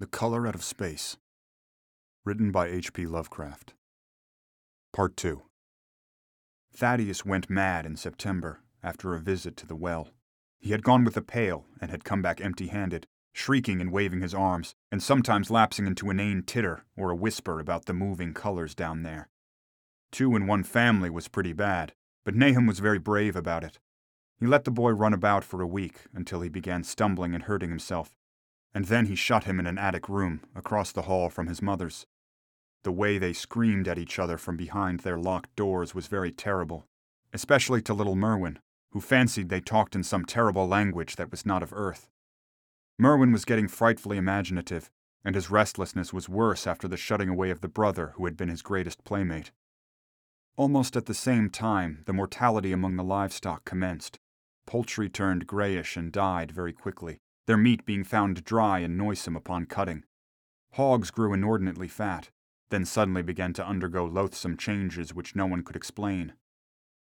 The Color Out of Space. Written by H.P. Lovecraft. Part 2. Thaddeus went mad in September after a visit to the well. He had gone with a pail and had come back empty handed, shrieking and waving his arms, and sometimes lapsing into inane titter or a whisper about the moving colors down there. Two in one family was pretty bad, but Nahum was very brave about it. He let the boy run about for a week until he began stumbling and hurting himself, and then he shut him in an attic room across the hall from his mother's. The way they screamed at each other from behind their locked doors was very terrible, especially to little Merwin, who fancied they talked in some terrible language that was not of earth. Merwin was getting frightfully imaginative, and his restlessness was worse after the shutting away of the brother who had been his greatest playmate. Almost at the same time, the mortality among the livestock commenced. Poultry turned grayish and died very quickly, their meat being found dry and noisome upon cutting. Hogs grew inordinately fat, then suddenly began to undergo loathsome changes which no one could explain.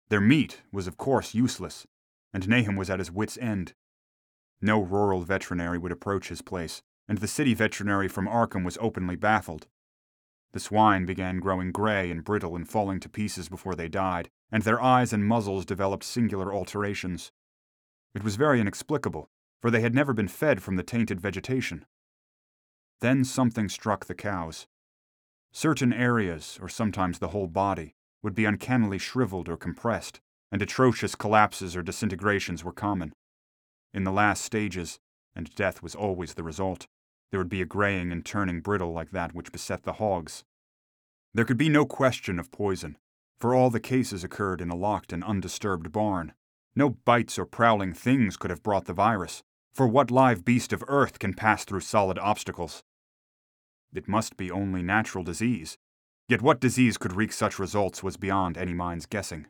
Their meat was of course useless, and Nahum was at his wits' end. No rural veterinary would approach his place, and the city veterinary from Arkham was openly baffled. The swine began growing gray and brittle and falling to pieces before they died, and their eyes and muzzles developed singular alterations. It was very inexplicable, for they had never been fed from the tainted vegetation. Then something struck the cows. Certain areas, or sometimes the whole body, would be uncannily shriveled or compressed, and atrocious collapses or disintegrations were common. In the last stages, and death was always the result, there would be a graying and turning brittle like that which beset the hogs. There could be no question of poison, for all the cases occurred in a locked and undisturbed barn. No bites or prowling things could have brought the virus, for what live beast of earth can pass through solid obstacles? It must be only natural disease, yet what disease could wreak such results was beyond any mind's guessing.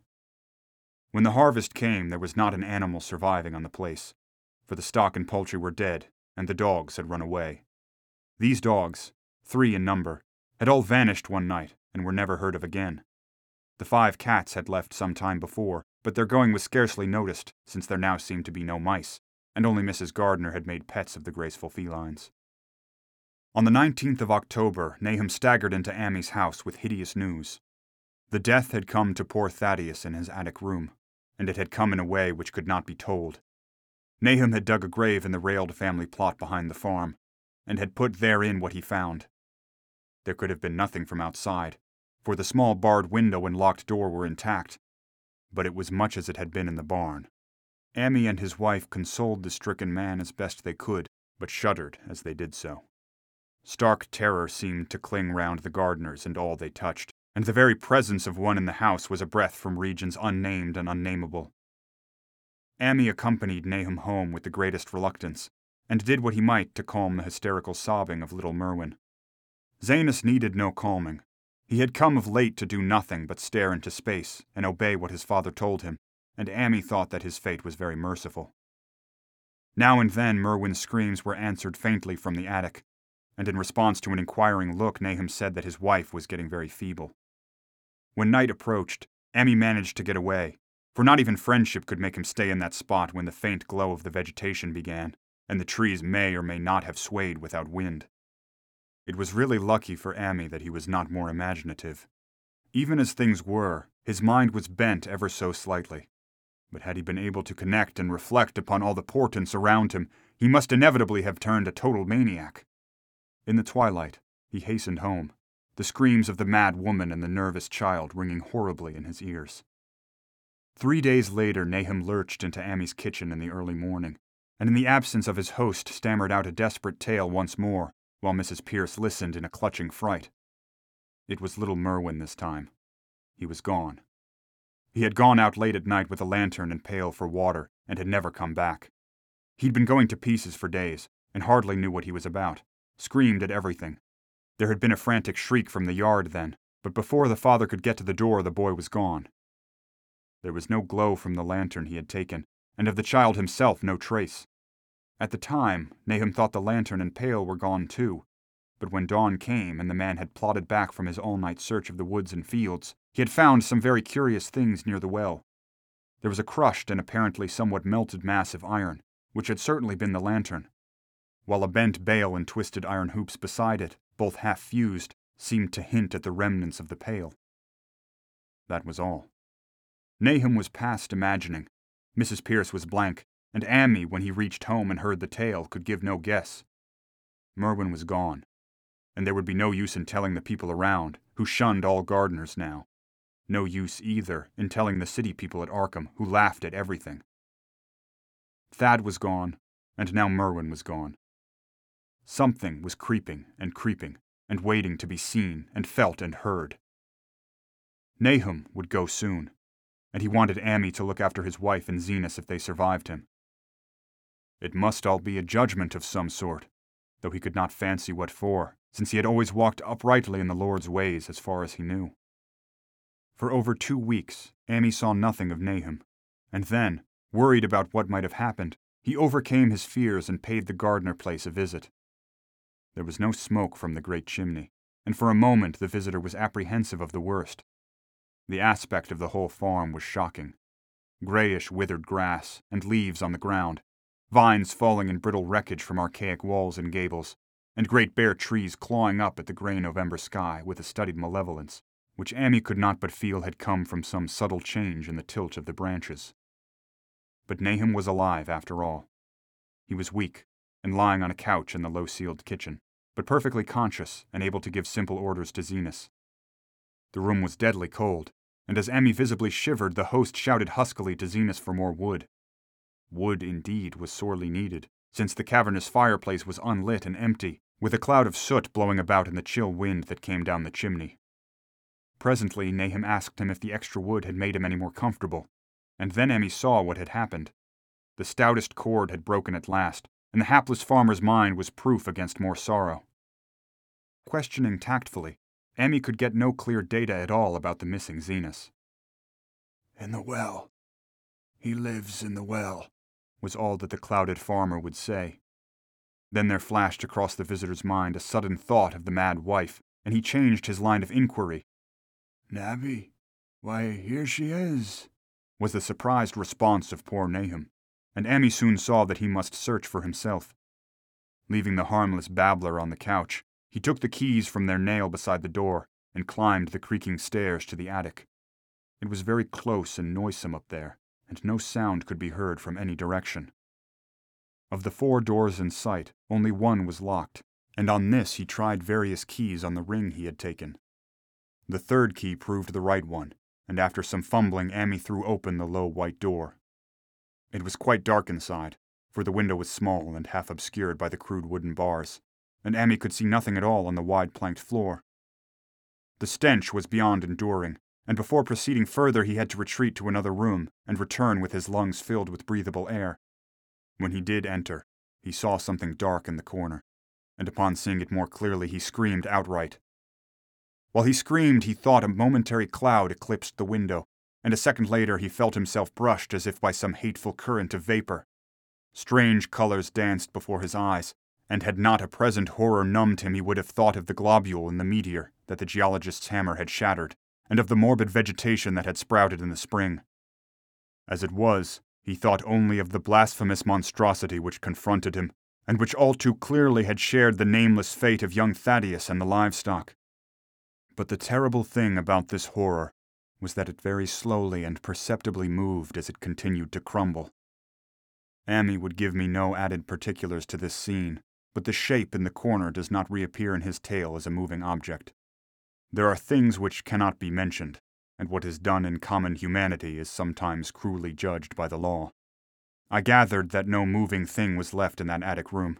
When the harvest came, there was not an animal surviving on the place, for the stock and poultry were dead, and the dogs had run away. These dogs, three in number, had all vanished one night and were never heard of again. The five cats had left some time before, but their going was scarcely noticed, since there now seemed to be no mice, and only Mrs. Gardner had made pets of the graceful felines. On the 19th of October, Nahum staggered into Ammi's house with hideous news. The death had come to poor Thaddeus in his attic room, and it had come in a way which could not be told. Nahum had dug a grave in the railed family plot behind the farm, and had put therein what he found. There could have been nothing from outside, for the small barred window and locked door were intact, but it was much as it had been in the barn. Ammi and his wife consoled the stricken man as best they could, but shuddered as they did so. Stark terror seemed to cling round the Gardners and all they touched, and the very presence of one in the house was a breath from regions unnamed and unnameable. Ammi accompanied Nahum home with the greatest reluctance, and did what he might to calm the hysterical sobbing of little Merwin. Zenas needed no calming. He had come of late to do nothing but stare into space and obey what his father told him, and Ammi thought that his fate was very merciful. Now and then Merwin's screams were answered faintly from the attic, and in response to an inquiring look, Nahum said that his wife was getting very feeble. When night approached, Ammi managed to get away, for not even friendship could make him stay in that spot when the faint glow of the vegetation began, and the trees may or may not have swayed without wind. It was really lucky for Ammi that he was not more imaginative. Even as things were, his mind was bent ever so slightly. But had he been able to connect and reflect upon all the portents around him, he must inevitably have turned a total maniac. In the twilight, he hastened home, the screams of the mad woman and the nervous child ringing horribly in his ears. Three days later, Nahum lurched into Ammi's kitchen in the early morning, and in the absence of his host stammered out a desperate tale once more, while Mrs. Pierce listened in a clutching fright. It was little Merwin this time. He was gone. He had gone out late at night with a lantern and pail for water, and had never come back. He'd been going to pieces for days, and hardly knew what he was about, screamed at everything. There had been a frantic shriek from the yard then, but before the father could get to the door, the boy was gone. There was no glow from the lantern he had taken, and of the child himself no trace. At the time, Nahum thought the lantern and pail were gone too, but when dawn came and the man had plodded back from his all night search of the woods and fields, he had found some very curious things near the well. There was a crushed and apparently somewhat melted mass of iron, which had certainly been the lantern. while a bent bail and twisted iron hoops beside it, both half fused, seemed to hint at the remnants of the pail. That was all. Nahum was past imagining. Mrs. Pierce was blank, and Ammi, when he reached home and heard the tale, could give no guess. Merwin was gone, and there would be no use in telling the people around, who shunned all Gardners now. No use either in telling the city people at Arkham, who laughed at everything. Thad was gone, and now Merwin was gone. Something was creeping and creeping, and waiting to be seen and felt and heard. Nahum would go soon, and he wanted Ammi to look after his wife and Zenas if they survived him. It must all be a judgment of some sort, though he could not fancy what for, since he had always walked uprightly in the Lord's ways as far as he knew. For over two weeks, Ammi saw nothing of Nahum, and then, worried about what might have happened, he overcame his fears and paid the Gardner place a visit. There was no smoke from the great chimney, and for a moment the visitor was apprehensive of the worst. The aspect of the whole farm was shocking. Grayish withered grass, and leaves on the ground, vines falling in brittle wreckage from archaic walls and gables, and great bare trees clawing up at the grey November sky with a studied malevolence which Ammi could not but feel had come from some subtle change in the tilt of the branches. But Nahum was alive after all. He was weak, and lying on a couch in the low ceiled kitchen, but perfectly conscious and able to give simple orders to Zenas. The room was deadly cold, and as Ammi visibly shivered, the host shouted huskily to Zenas for more wood. Wood, indeed, was sorely needed, since the cavernous fireplace was unlit and empty, with a cloud of soot blowing about in the chill wind that came down the chimney. Presently, Nahum asked him if the extra wood had made him any more comfortable, and then Ammi saw what had happened. The stoutest cord had broken at last, and the hapless farmer's mind was proof against more sorrow. Questioning tactfully, Ammi could get no clear data at all about the missing Zenas. In the well. He lives in the well, was all that the clouded farmer would say. Then there flashed across the visitor's mind a sudden thought of the mad wife, and he changed his line of inquiry Nabby, why, here she is, was the surprised response of poor Nahum, and Ammi soon saw that he must search for himself. Leaving the harmless babbler on the couch, he took the keys from their nail beside the door and climbed the creaking stairs to the attic. It was very close and noisome up there, and no sound could be heard from any direction. Of the four doors in sight, only one was locked, and on this he tried various keys on the ring he had taken. The third key proved the right one, and after some fumbling, Ammi threw open the low white door. It was quite dark inside, for the window was small and half obscured by the crude wooden bars, and Ammi could see nothing at all on the wide planked floor. The stench was beyond enduring, and before proceeding further he had to retreat to another room and return with his lungs filled with breathable air. When he did enter, he saw something dark in the corner, and upon seeing it more clearly he screamed outright. While he screamed, he thought a momentary cloud eclipsed the window, and a second later he felt himself brushed as if by some hateful current of vapor. Strange colors danced before his eyes, and had not a present horror numbed him, he would have thought of the globule in the meteor that the geologist's hammer had shattered, and of the morbid vegetation that had sprouted in the spring. As it was, he thought only of the blasphemous monstrosity which confronted him, and which all too clearly had shared the nameless fate of young Thaddeus and the livestock. But the terrible thing about this horror was that it very slowly and perceptibly moved as it continued to crumble. Ammi would give me no added particulars to this scene, but the shape in the corner does not reappear in his tale as a moving object. There are things which cannot be mentioned, and what is done in common humanity is sometimes cruelly judged by the law. I gathered that no moving thing was left in that attic room,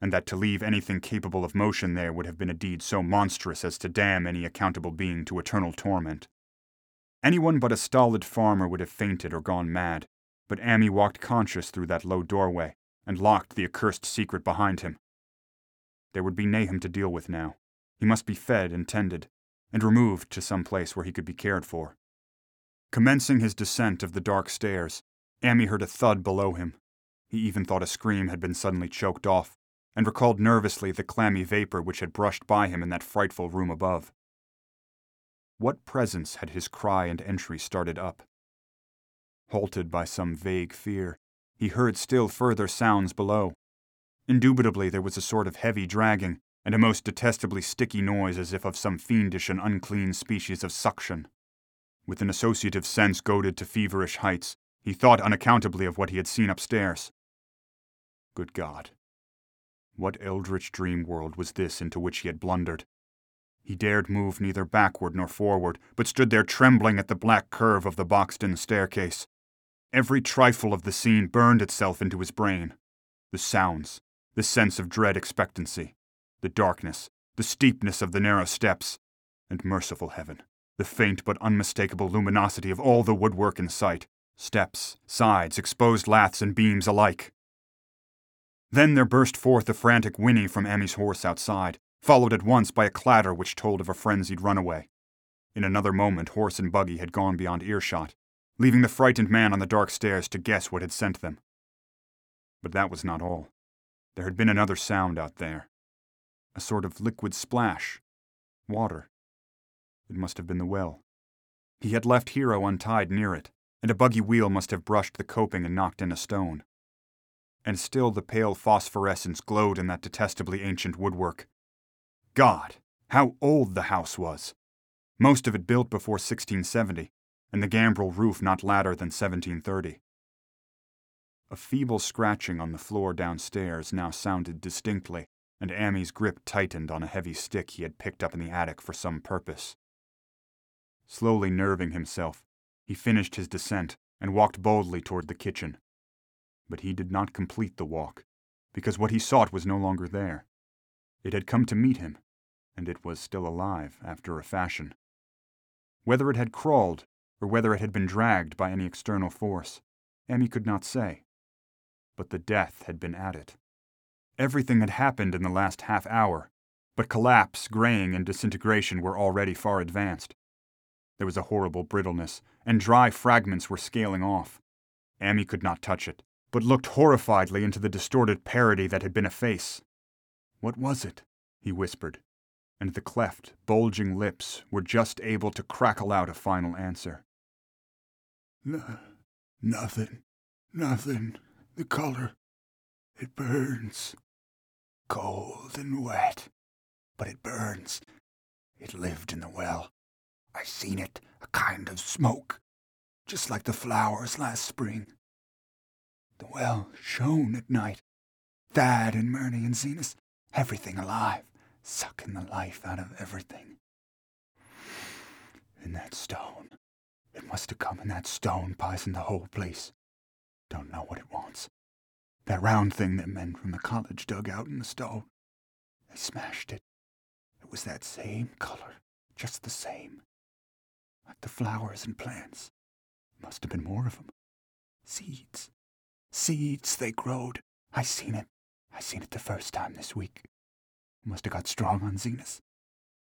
and that to leave anything capable of motion there would have been a deed so monstrous as to damn any accountable being to eternal torment. Anyone but a stolid farmer would have fainted or gone mad, but Ammi walked conscious through that low doorway and locked the accursed secret behind him. There would be Nahum to deal with now. He must be fed and tended, and removed to some place where he could be cared for. Commencing his descent of the dark stairs, Ammi heard a thud below him. He even thought a scream had been suddenly choked off, and recalled nervously the clammy vapor which had brushed by him in that frightful room above. What presence had his cry and entry started up? Halted by some vague fear, he heard still further sounds below. Indubitably, there was a sort of heavy dragging, and a most detestably sticky noise as if of some fiendish and unclean species of suction. With an associative sense goaded to feverish heights, he thought unaccountably of what he had seen upstairs. Good God. What eldritch dream world was this into which he had blundered? He dared move neither backward nor forward, but stood there trembling at the black curve of the boxed in staircase. Every trifle of the scene burned itself into his brain. The sounds, the sense of dread expectancy, the darkness, the steepness of the narrow steps, and merciful heaven, the faint but unmistakable luminosity of all the woodwork in sight steps, sides, exposed laths, and beams alike. Then there burst forth a frantic whinny from Ammi's horse outside, followed at once by a clatter which told of a frenzied runaway. In another moment, horse and buggy had gone beyond earshot, leaving the frightened man on the dark stairs to guess what had sent them. But that was not all. There had been another sound out there a sort of liquid splash. Water. It must have been the well. He had left Hero untied near it, and a buggy wheel must have brushed the coping and knocked in a stone. And still the pale phosphorescence glowed in that detestably ancient woodwork. God, how old the house was! Most of it built before 1670, and the gambrel roof not latter than 1730. A feeble scratching on the floor downstairs now sounded distinctly, and Ammi's grip tightened on a heavy stick he had picked up in the attic for some purpose. Slowly nerving himself, he finished his descent and walked boldly toward the kitchen. But he did not complete the walk, because what he sought was no longer there. It had come to meet him, and it was still alive after a fashion. Whether it had crawled, or whether it had been dragged by any external force, Ammi could not say. But the death had been at it. Everything had happened in the last half hour, but collapse, graying, and disintegration were already far advanced. There was a horrible brittleness, and dry fragments were scaling off. Ammi could not touch it, but looked horrifiedly into the distorted parody that had been a face. What was it? he whispered, and the cleft, bulging lips were just able to crackle out a final answer. No, nothing. Nothing. The color. It burns. Cold and wet. But it burns. It lived in the well. I seen it, a kind of smoke, just like the flowers last spring. The well shone at night. Thad and Mernie and Zenas, everything alive, sucking the life out of everything. In that stone. It must have come in that stone poisoned the whole place. Don't know what it wants. That round thing that men from the college dug out in the stone. They smashed it. It was that same color, just the same like the flowers and plants. Must have been more of 'em. Seeds. Seeds they growed. I seen it. I seen it the first time this week. Must have got strong on Zenas.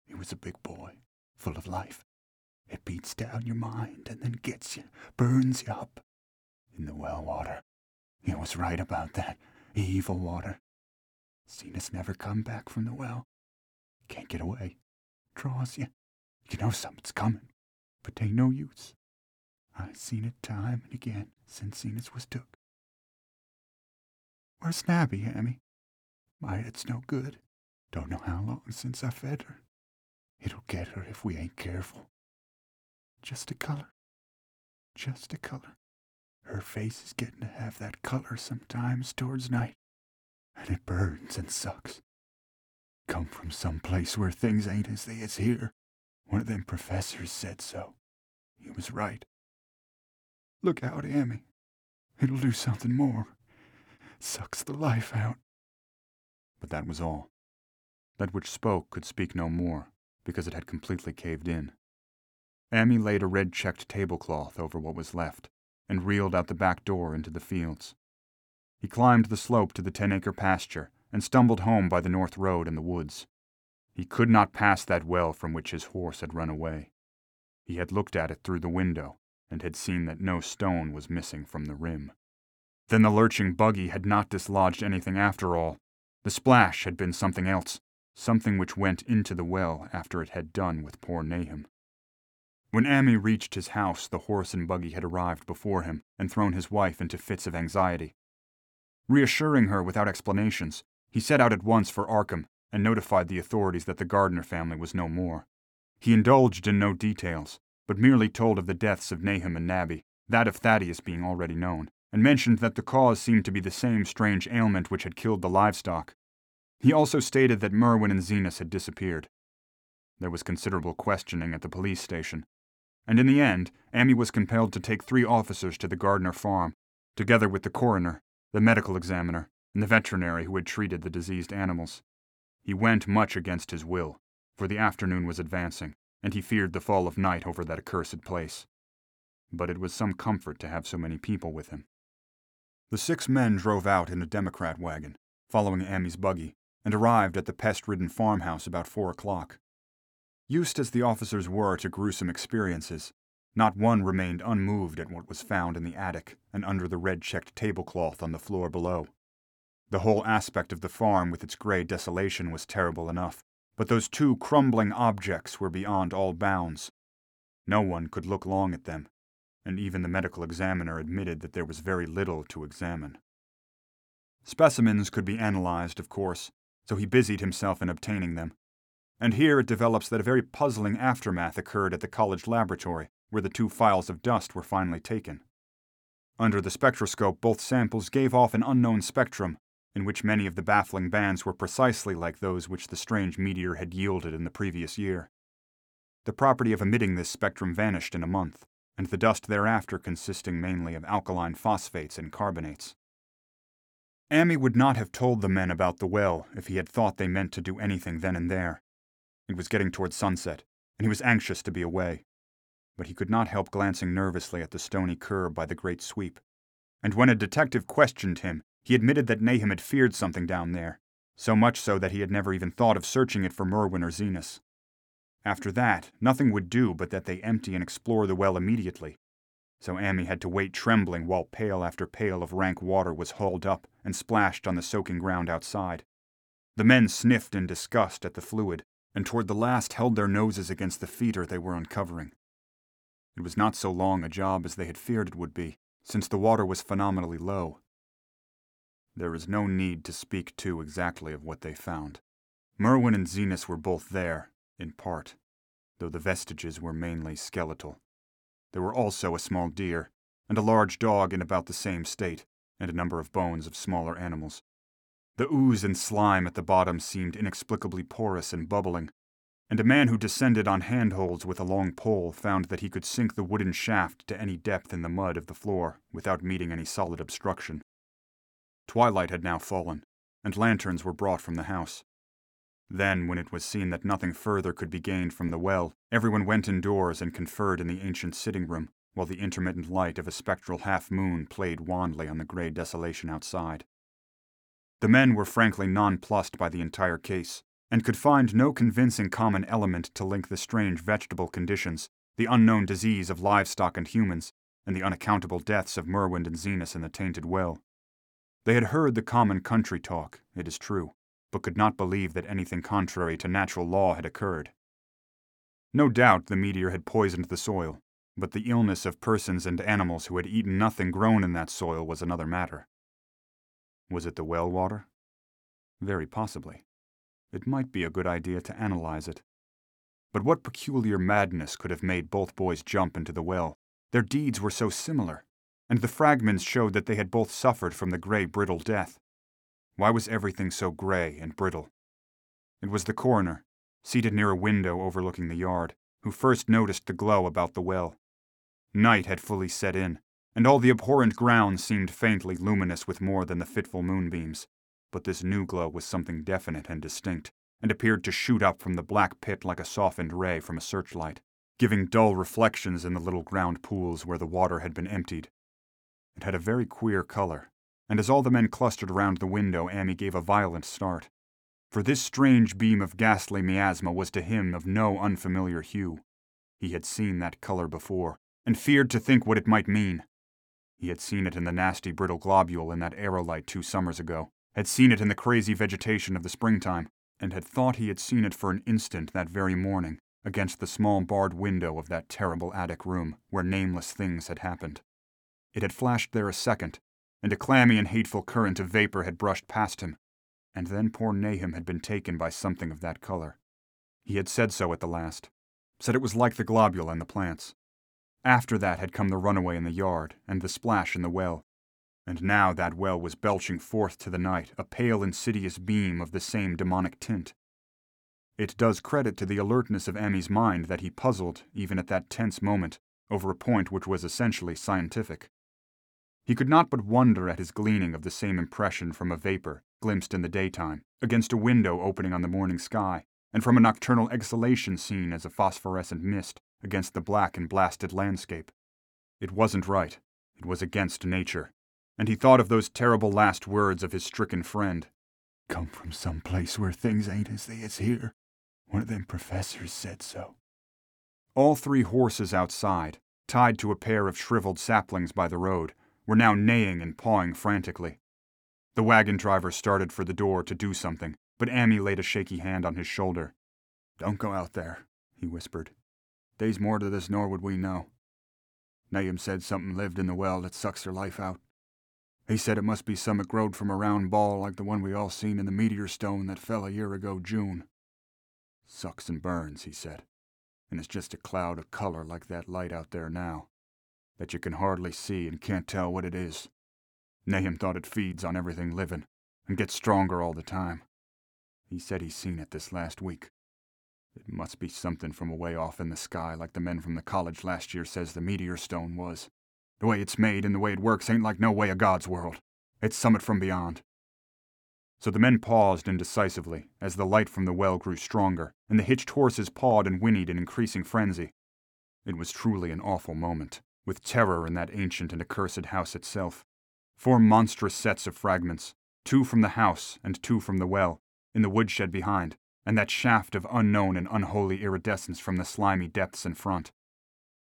He was a big boy, full of life. It beats down your mind and then gets you, burns you up. In the well water. He was right about that. Evil water. Zenas never come back from the well. Can't get away. Draws you. You know something's coming but ain't no use. I seen it time and again since Zenas was took. Where's Nabby, Ammi? My head's no good. Don't know how long since I fed her. It'll get her if we ain't careful. Just a color. Just a color. Her face is getting to have that color sometimes towards night, and it burns and sucks. Come from some place where things ain't as they is here. One of them professors said so. He was right. Look out, Ammi. It'll do something more. Sucks the life out. But that was all. That which spoke could speak no more, because it had completely caved in. Ammi laid a red checked tablecloth over what was left, and reeled out the back door into the fields. He climbed the slope to the ten acre pasture, and stumbled home by the north road and the woods. He could not pass that well from which his horse had run away. He had looked at it through the window and had seen that no stone was missing from the rim. Then the lurching buggy had not dislodged anything after all. The splash had been something else, something which went into the well after it had done with poor Nahum. When Ammi reached his house, the horse and buggy had arrived before him and thrown his wife into fits of anxiety. Reassuring her without explanations, He set out at once for Arkham and notified the authorities that the Gardner family was no more. He indulged in no details, but merely told of the deaths of Nahum and Nabby, that of Thaddeus being already known, and mentioned that the cause seemed to be the same strange ailment which had killed the livestock. He also stated that Merwin and Zenas had disappeared. There was considerable questioning at the police station, and in the end, Ammi was compelled to take three officers to the Gardner farm, together with the coroner, the medical examiner, and the veterinary who had treated the diseased animals. He went much against his will, for the afternoon was advancing, and he feared the fall of night over that accursed place. But it was some comfort to have so many people with him. The six men drove out in a Democrat wagon, following Ammi's buggy, and arrived at the pest ridden farmhouse about four o'clock. Used as the officers were to gruesome experiences, not one remained unmoved at what was found in the attic and under the red checked tablecloth on the floor below. The whole aspect of the farm with its gray desolation was terrible enough, but those two crumbling objects were beyond all bounds. No one could look long at them, and even the medical examiner admitted that there was very little to examine. Specimens could be analyzed, of course, so he busied himself in obtaining them, and here it develops that a very puzzling aftermath occurred at the college laboratory, where the two phials of dust were finally taken. Under the spectroscope, both samples gave off an unknown spectrum, in which many of the baffling bands were precisely like those which the strange meteor had yielded in the previous year. The property of emitting this spectrum vanished in a month, and the dust thereafter consisting mainly of alkaline phosphates and carbonates. Ammi would not have told the men about the well if he had thought they meant to do anything then and there. It was getting toward sunset, and he was anxious to be away. But he could not help glancing nervously at the stony curb by the great sweep. And when a detective questioned him, he admitted that Nahum had feared something down there, so much so that he had never even thought of searching it for Merwin or Zenas. After that, nothing would do but that they empty and explore the well immediately. So Ammi had to wait trembling while pail after pail of rank water was hauled up and splashed on the soaking ground outside. The men sniffed in disgust at the fluid, and toward the last held their noses against the feeder they were uncovering. It was not so long a job as they had feared it would be, since the water was phenomenally low. There is no need to speak too exactly of what they found. Merwin and Zenas were both there, in part, though the vestiges were mainly skeletal. There were also a small deer, and a large dog in about the same state, and a number of bones of smaller animals. The ooze and slime at the bottom seemed inexplicably porous and bubbling, and a man who descended on handholds with a long pole found that he could sink the wooden shaft to any depth in the mud of the floor without meeting any solid obstruction. Twilight had now fallen, and lanterns were brought from the house. Then, when it was seen that nothing further could be gained from the well, everyone went indoors and conferred in the ancient sitting room, while the intermittent light of a spectral half moon played wanly on the gray desolation outside. The men were frankly nonplussed by the entire case, and could find no convincing common element to link the strange vegetable conditions, the unknown disease of livestock and humans, and the unaccountable deaths of Merwin and Zenas in the tainted well. They had heard the common country talk, it is true, but could not believe that anything contrary to natural law had occurred. No doubt the meteor had poisoned the soil, but the illness of persons and animals who had eaten nothing grown in that soil was another matter. Was it the well water? Very possibly. It might be a good idea to analyze it. But what peculiar madness could have made both boys jump into the well? Their deeds were so similar, and the fragments showed that they had both suffered from the gray, brittle death. Why was everything so gray and brittle? It was the coroner, seated near a window overlooking the yard, who first noticed the glow about the well. Night had fully set in, and all the abhorrent ground seemed faintly luminous with more than the fitful moonbeams. But this new glow was something definite and distinct, and appeared to shoot up from the black pit like a softened ray from a searchlight, giving dull reflections in the little ground pools where the water had been emptied. It had a very queer color, and as all the men clustered around the window, Ammi gave a violent start. For this strange beam of ghastly miasma was to him of no unfamiliar hue. He had seen that color before, and feared to think what it might mean. He had seen it in the nasty brittle globule in that aerolite two summers ago, had seen it in the crazy vegetation of the springtime, and had thought he had seen it for an instant that very morning against the small barred window of that terrible attic room where nameless things had happened. It had flashed there a second, and a clammy and hateful current of vapor had brushed past him. And then poor Nahum had been taken by something of that color. He had said so at the last, said it was like the globule and the plants. After that had come the runaway in the yard and the splash in the well, and now that well was belching forth to the night a pale, insidious beam of the same demonic tint. It does credit to the alertness of Ammi's mind that he puzzled, even at that tense moment, over a point which was essentially scientific. He could not but wonder at his gleaning of the same impression from a vapor, glimpsed in the daytime, against a window opening on the morning sky, and from a nocturnal exhalation seen as a phosphorescent mist against the black and blasted landscape. It wasn't right. It was against nature. And he thought of those terrible last words of his stricken friend. Come from some place where things ain't as they is here. One of them professors said so. All three horses outside, tied to a pair of shriveled saplings by the road, were now neighing and pawing frantically. The wagon driver started for the door to do something, but Ammi laid a shaky hand on his shoulder. Don't go out there, he whispered. They's more to this nor would we know. Nahum said something lived in the well that sucks their life out. He said it must be some growed from a round ball like the one we all seen in the meteor stone that fell a year ago June. Sucks and burns, he said, and it's just a cloud of color like that light out there now, that you can hardly see and can't tell what it is. Nahum thought it feeds on everything living, and gets stronger all the time. He said he's seen it this last week. It must be something from away off in the sky, like the men from the college last year says the meteor stone was. The way it's made and the way it works ain't like no way of God's world. It's summit from beyond. So the men paused indecisively as the light from the well grew stronger, and the hitched horses pawed and whinnied in increasing frenzy. It was truly an awful moment, with terror in that ancient and accursed house itself. Four monstrous sets of fragments, two from the house and two from the well, in the woodshed behind, and that shaft of unknown and unholy iridescence from the slimy depths in front.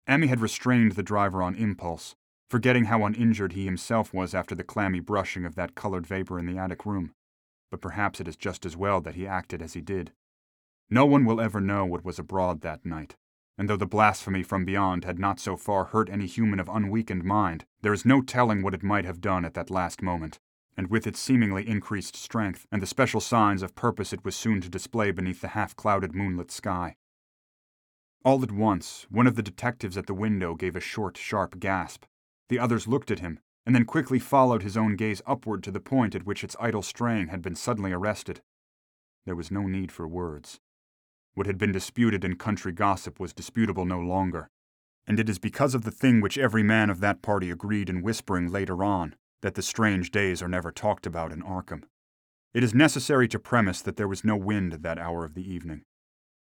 Ammi had restrained the driver on impulse, forgetting how uninjured he himself was after the clammy brushing of that colored vapor in the attic room. But perhaps it is just as well that he acted as he did. No one will ever know what was abroad that night, and though the blasphemy from beyond had not so far hurt any human of unweakened mind, there is no telling what it might have done at that last moment and with its seemingly increased strength and the special signs of purpose it was soon to display beneath the half clouded moonlit sky. All at once, one of the detectives at the window gave a short, sharp gasp. The others looked at him, and then quickly followed his own gaze upward to the point at which its idle straying had been suddenly arrested. There was no need for words. What had been disputed in country gossip was disputable no longer, and it is because of the thing which every man of that party agreed in whispering later on that the strange days are never talked about in Arkham. It is necessary to premise that there was no wind at that hour of the evening.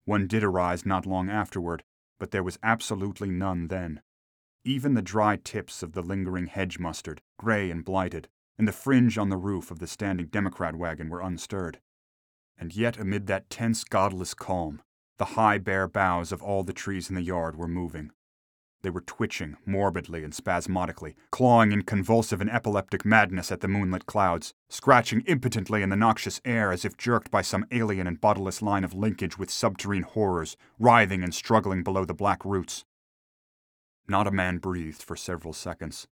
One did arise not long afterward, but there was absolutely none then. Even the dry tips of the lingering hedge mustard, gray and blighted, and the fringe on the roof of the standing Democrat wagon were unstirred. And yet, amid that tense, godless calm, the high, bare boughs of all the trees in the yard were moving, they were twitching, morbidly and spasmodically, clawing in convulsive and epileptic madness at the moonlit clouds, scratching impotently in the noxious air as if jerked by some alien and bodiless line of linkage with subterranean horrors, writhing and struggling below the black roots. Not a man breathed for several seconds.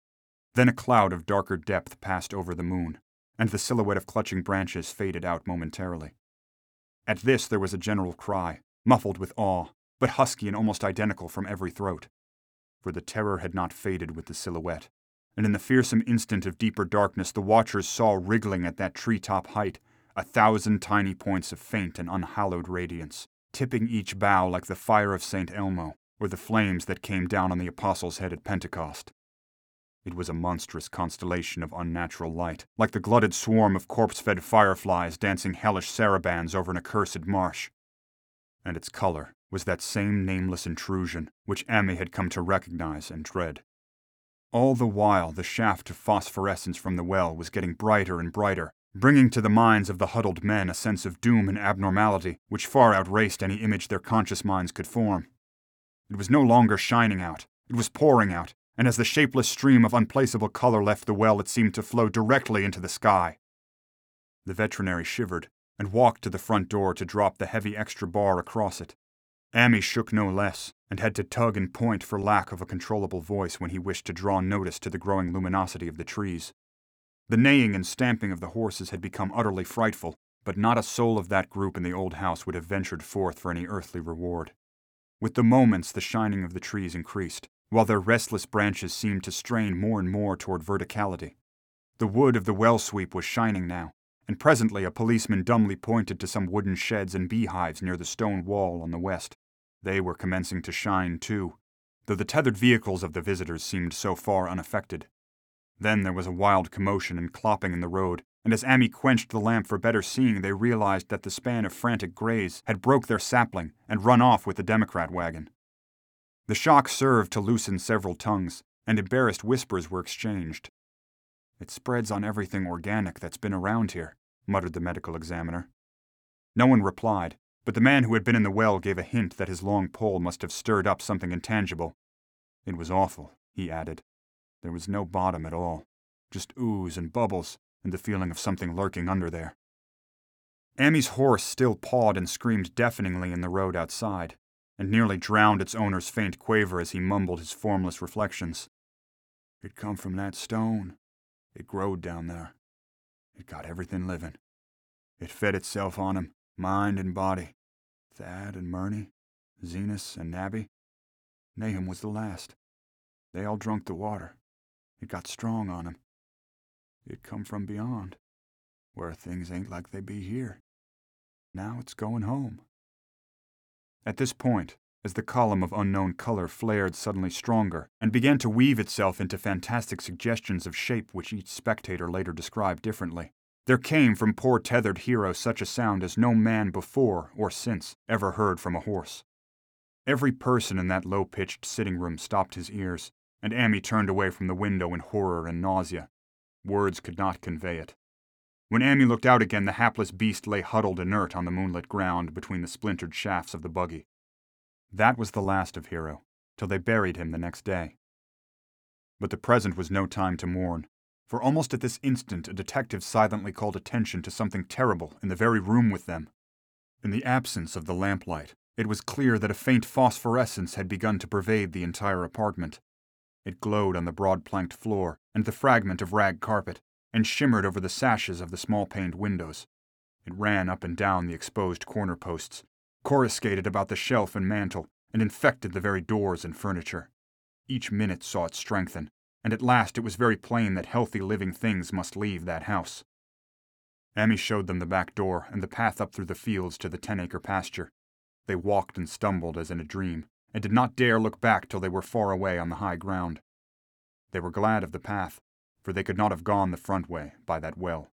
Then a cloud of darker depth passed over the moon, and the silhouette of clutching branches faded out momentarily. At this there was a general cry, muffled with awe, but husky and almost identical from every throat for the terror had not faded with the silhouette, and in the fearsome instant of deeper darkness the watchers saw wriggling at that tree-top height a thousand tiny points of faint and unhallowed radiance, tipping each bough like the fire of St. Elmo, or the flames that came down on the Apostles' head at Pentecost. It was a monstrous constellation of unnatural light, like the glutted swarm of corpse-fed fireflies dancing hellish sarabands over an accursed marsh. And its color, was that same nameless intrusion which Ammi had come to recognize and dread. All the while, the shaft of phosphorescence from the well was getting brighter and brighter, bringing to the minds of the huddled men a sense of doom and abnormality which far outraced any image their conscious minds could form. It was no longer shining out, it was pouring out, and as the shapeless stream of unplaceable color left the well, it seemed to flow directly into the sky. The veterinary shivered and walked to the front door to drop the heavy extra bar across it. Ammi shook no less, and had to tug and point for lack of a controllable voice when he wished to draw notice to the growing luminosity of the trees. The neighing and stamping of the horses had become utterly frightful, but not a soul of that group in the old house would have ventured forth for any earthly reward. With the moments, the shining of the trees increased, while their restless branches seemed to strain more and more toward verticality. The wood of the well sweep was shining now, and presently a policeman dumbly pointed to some wooden sheds and beehives near the stone wall on the west. They were commencing to shine, too, though the tethered vehicles of the visitors seemed so far unaffected. Then there was a wild commotion and clopping in the road, and as Ammi quenched the lamp for better seeing, they realized that the span of frantic grays had broke their sapling and run off with the Democrat wagon. The shock served to loosen several tongues, and embarrassed whispers were exchanged. It spreads on everything organic that's been around here, muttered the medical examiner. No one replied, but the man who had been in the well gave a hint that his long pole must have stirred up something intangible. It was awful, he added. There was no bottom at all, just ooze and bubbles, and the feeling of something lurking under there. Ammi's horse still pawed and screamed deafeningly in the road outside, and nearly drowned its owner's faint quaver as he mumbled his formless reflections. It come from that stone. It growed down there. It got everything living. It fed itself on him, mind and body. Thad and Mernie, Zenas and Nabby. Nahum was the last. They all drunk the water. It got strong on 'em. It come from beyond, where things ain't like they be here. Now it's going home. At this point, as the column of unknown color flared suddenly stronger and began to weave itself into fantastic suggestions of shape which each spectator later described differently, there came from poor tethered hero such a sound as no man before or since ever heard from a horse. Every person in that low pitched sitting room stopped his ears, and Ammi turned away from the window in horror and nausea. Words could not convey it. When Ammi looked out again, the hapless beast lay huddled inert on the moonlit ground between the splintered shafts of the buggy. That was the last of Hero, till they buried him the next day. But the present was no time to mourn, for almost at this instant a detective silently called attention to something terrible in the very room with them. In the absence of the lamplight, it was clear that a faint phosphorescence had begun to pervade the entire apartment. It glowed on the broad planked floor and the fragment of rag carpet, and shimmered over the sashes of the small paned windows. It ran up and down the exposed corner posts, coruscated about the shelf and mantel, and infected the very doors and furniture. Each minute saw it strengthen, and at last it was very plain that healthy living things must leave that house. Ammi showed them the back door and the path up through the fields to the ten acre pasture. They walked and stumbled as in a dream, and did not dare look back till they were far away on the high ground. They were glad of the path, for they could not have gone the front way, by that well.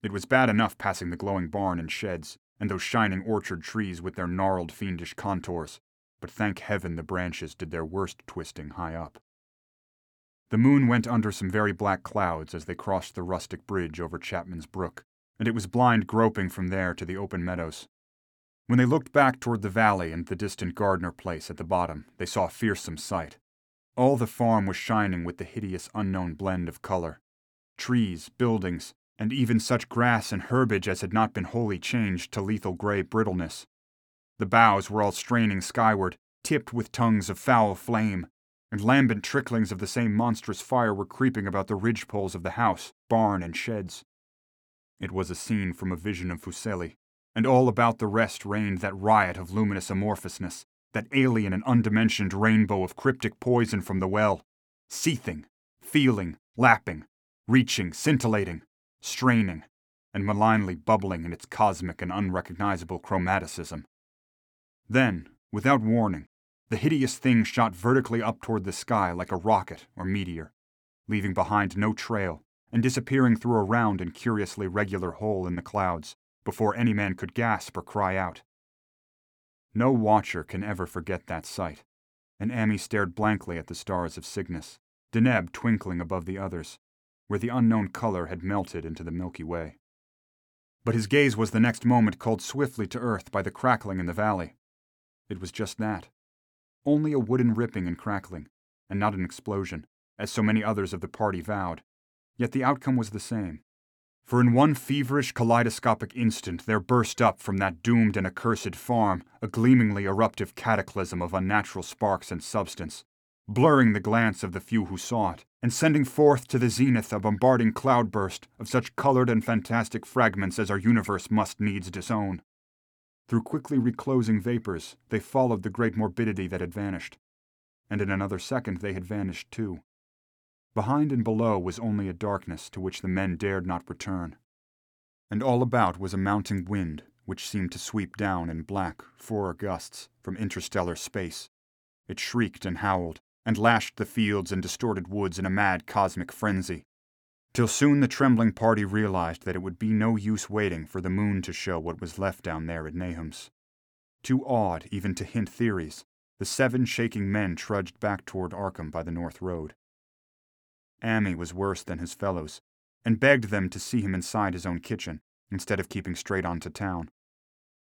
It was bad enough passing the glowing barn and sheds, and those shining orchard trees with their gnarled fiendish contours, but thank heaven the branches did their worst twisting high up. The moon went under some very black clouds as they crossed the rustic bridge over Chapman's Brook, and it was blind groping from there to the open meadows. When they looked back toward the valley and the distant Gardner place at the bottom, they saw a fearsome sight. All the farm was shining with the hideous unknown blend of color. Trees, buildings, and even such grass and herbage as had not been wholly changed to lethal gray brittleness. The boughs were all straining skyward, tipped with tongues of foul flame, and lambent tricklings of the same monstrous fire were creeping about the ridge poles of the house, barn, and sheds. It was a scene from a vision of Fuseli, and all about the rest reigned that riot of luminous amorphousness, that alien and undimensioned rainbow of cryptic poison from the well, seething, feeling, lapping, reaching, scintillating, straining, and malignly bubbling in its cosmic and unrecognizable chromaticism. Then, without warning, the hideous thing shot vertically up toward the sky like a rocket or meteor, leaving behind no trail and disappearing through a round and curiously regular hole in the clouds before any man could gasp or cry out. No watcher can ever forget that sight, and Ammi stared blankly at the stars of Cygnus, Deneb twinkling above the others, where the unknown color had melted into the Milky Way. But his gaze was the next moment called swiftly to earth by the crackling in the valley. It was just that. Only a wooden ripping and crackling, and not an explosion, as so many others of the party vowed. Yet the outcome was the same. For in one feverish kaleidoscopic instant there burst up from that doomed and accursed farm a gleamingly eruptive cataclysm of unnatural sparks and substance, blurring the glance of the few who saw it, and sending forth to the zenith a bombarding cloudburst of such colored and fantastic fragments as our universe must needs disown. Through quickly reclosing vapors, they followed the great morbidity that had vanished, and in another second they had vanished too. Behind and below was only a darkness to which the men dared not return. And all about was a mounting wind which seemed to sweep down in black, four gusts from interstellar space. It shrieked and howled, and lashed the fields and distorted woods in a mad cosmic frenzy. Till soon the trembling party realized that it would be no use waiting for the moon to show what was left down there at Nahum's. Too awed even to hint theories, the seven shaking men trudged back toward Arkham by the North Road. Ammi was worse than his fellows, and begged them to see him inside his own kitchen, instead of keeping straight on to town.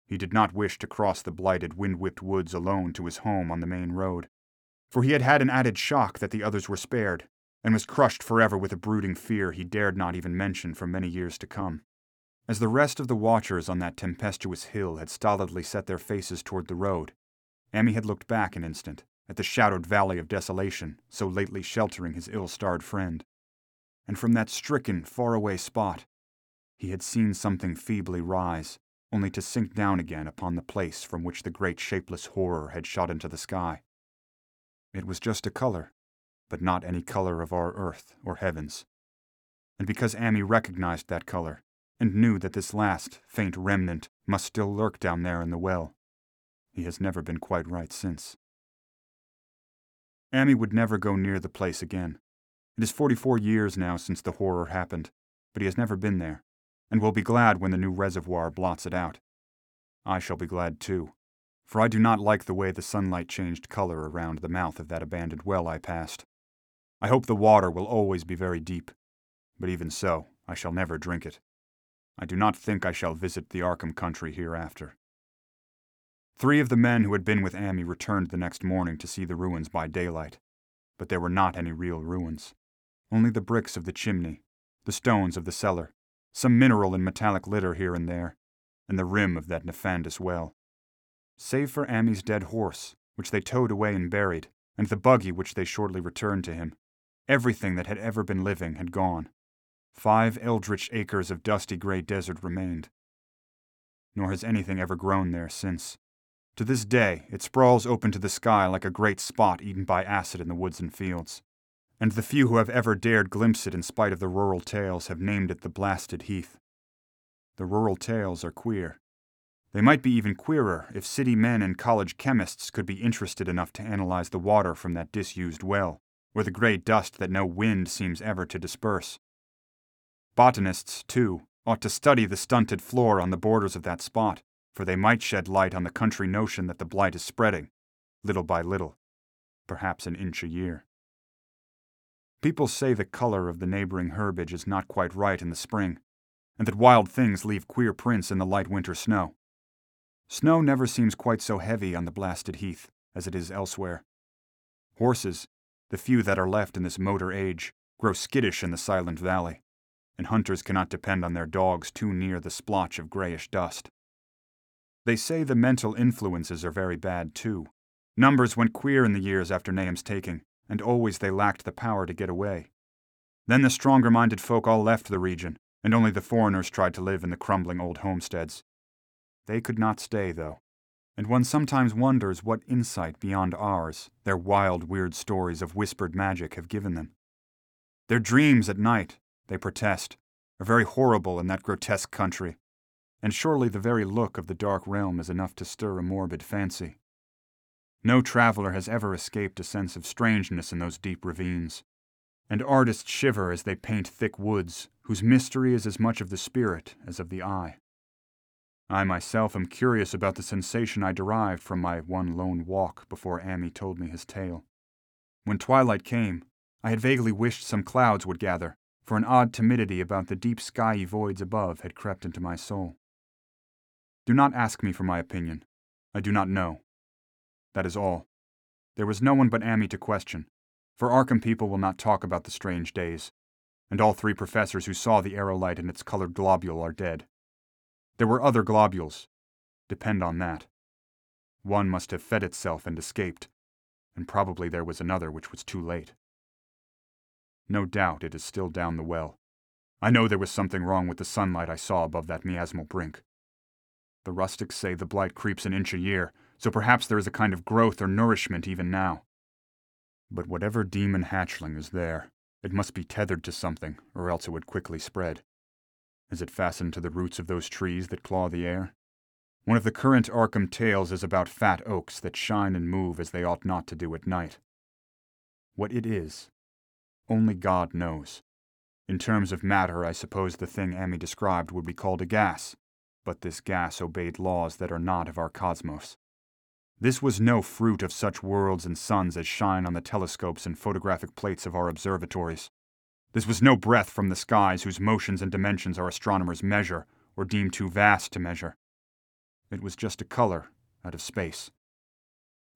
He did not wish to cross the blighted, wind whipped woods alone to his home on the main road, for he had had an added shock that the others were spared, and was crushed forever with a brooding fear he dared not even mention for many years to come. As the rest of the watchers on that tempestuous hill had stolidly set their faces toward the road, Ammi had looked back an instant at the shadowed valley of desolation so lately sheltering his ill starred friend. And from that stricken, faraway spot, he had seen something feebly rise, only to sink down again upon the place from which the great shapeless horror had shot into the sky. It was just a color, but not any color of our earth or heavens. And because Ammi recognized that color, and knew that this last, faint remnant must still lurk down there in the well, he has never been quite right since. Ammi would never go near the place again. It is 44 years now since the horror happened, but he has never been there, and will be glad when the new reservoir blots it out. I shall be glad too, for I do not like the way the sunlight changed color around the mouth of that abandoned well I passed. I hope the water will always be very deep, but even so, I shall never drink it. I do not think I shall visit the Arkham country hereafter. Three of the men who had been with Ammi returned the next morning to see the ruins by daylight, but there were not any real ruins. Only the bricks of the chimney, the stones of the cellar, some mineral and metallic litter here and there, and the rim of that nefandous well. Save for Ammi's dead horse, which they towed away and buried, and the buggy which they shortly returned to him, everything that had ever been living had gone. Five eldritch acres of dusty gray desert remained. Nor has anything ever grown there since. To this day, it sprawls open to the sky like a great spot eaten by acid in the woods and fields. And the few who have ever dared glimpse it in spite of the rural tales have named it the Blasted Heath. The rural tales are queer. They might be even queerer if city men and college chemists could be interested enough to analyze the water from that disused well, or the gray dust that no wind seems ever to disperse. Botanists, too, ought to study the stunted flora on the borders of that spot for they might shed light on the country notion that the blight is spreading, little by little, perhaps an inch a year. People say the color of the neighboring herbage is not quite right in the spring, and that wild things leave queer prints in the light winter snow. Snow never seems quite so heavy on the blasted heath as it is elsewhere. Horses, the few that are left in this motor age, grow skittish in the silent valley, and hunters cannot depend on their dogs too near the splotch of grayish dust. They say the mental influences are very bad too. Numbers went queer in the years after Nahum's taking, and always they lacked the power to get away. Then the stronger minded folk all left the region, and only the foreigners tried to live in the crumbling old homesteads. They could not stay, though, and one sometimes wonders what insight beyond ours their wild, weird stories of whispered magic have given them. Their dreams at night, they protest, are very horrible in that grotesque country, and surely the very look of the dark realm is enough to stir a morbid fancy. No traveler has ever escaped a sense of strangeness in those deep ravines, and artists shiver as they paint thick woods whose mystery is as much of the spirit as of the eye. I myself am curious about the sensation I derived from my one lone walk before Ammi told me his tale. When twilight came, I had vaguely wished some clouds would gather, for an odd timidity about the deep skyey voids above had crept into my soul. Do not ask me for my opinion. I do not know. That is all. There was no one but Ammi to question, for Arkham people will not talk about the strange days, and all three professors who saw the aerolite and its colored globule are dead. There were other globules. Depend on that. One must have fed itself and escaped, and probably there was another which was too late. No doubt it is still down the well. I know there was something wrong with the sunlight I saw above that miasmal brink. The rustics say the blight creeps an inch a year, so perhaps there is a kind of growth or nourishment even now. But whatever demon hatchling is there, it must be tethered to something, or else it would quickly spread. Is it fastened to the roots of those trees that claw the air? One of the current Arkham tales is about fat oaks that shine and move as they ought not to do at night. What it is, only God knows. In terms of matter, I suppose the thing Ammi described would be called a gas, but this gas obeyed laws that are not of our cosmos. This was no fruit of such worlds and suns as shine on the telescopes and photographic plates of our observatories. This was no breath from the skies whose motions and dimensions our astronomers measure, or deem too vast to measure. It was just a color out of space.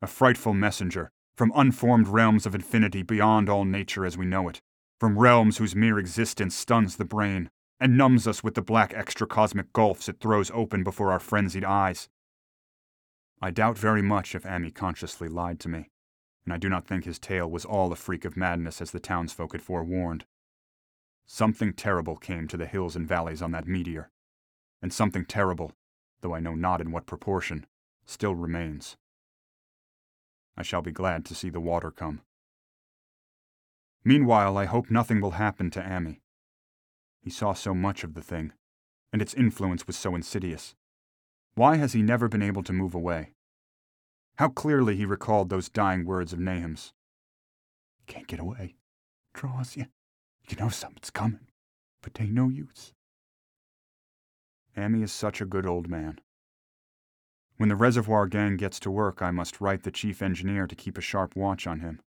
A frightful messenger from unformed realms of infinity beyond all nature as we know it, from realms whose mere existence stuns the brain and numbs us with the black extracosmic gulfs it throws open before our frenzied eyes. I doubt very much if Ammi consciously lied to me, and I do not think his tale was all a freak of madness as the townsfolk had forewarned. Something terrible came to the hills and valleys on that meteor, and something terrible, though I know not in what proportion, still remains. I shall be glad to see the water come. Meanwhile, I hope nothing will happen to Ammi. He saw so much of the thing, and its influence was so insidious. Why has he never been able to move away? How clearly he recalled those dying words of Nahum's. Can't get away. Draws you. You know something's coming, but ain't no use. Ammi is such a good old man. When the reservoir gang gets to work, I must write the chief engineer to keep a sharp watch on him.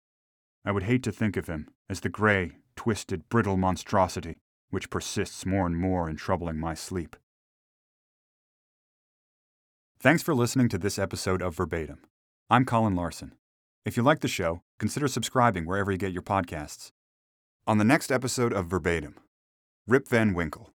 I would hate to think of him as the gray, twisted, brittle monstrosity which persists more and more in troubling my sleep. Thanks for listening to this episode of Verbatim. I'm Colin Larsen. If you like the show, consider subscribing wherever you get your podcasts. On the next episode of Verbatim, Rip Van Winkle,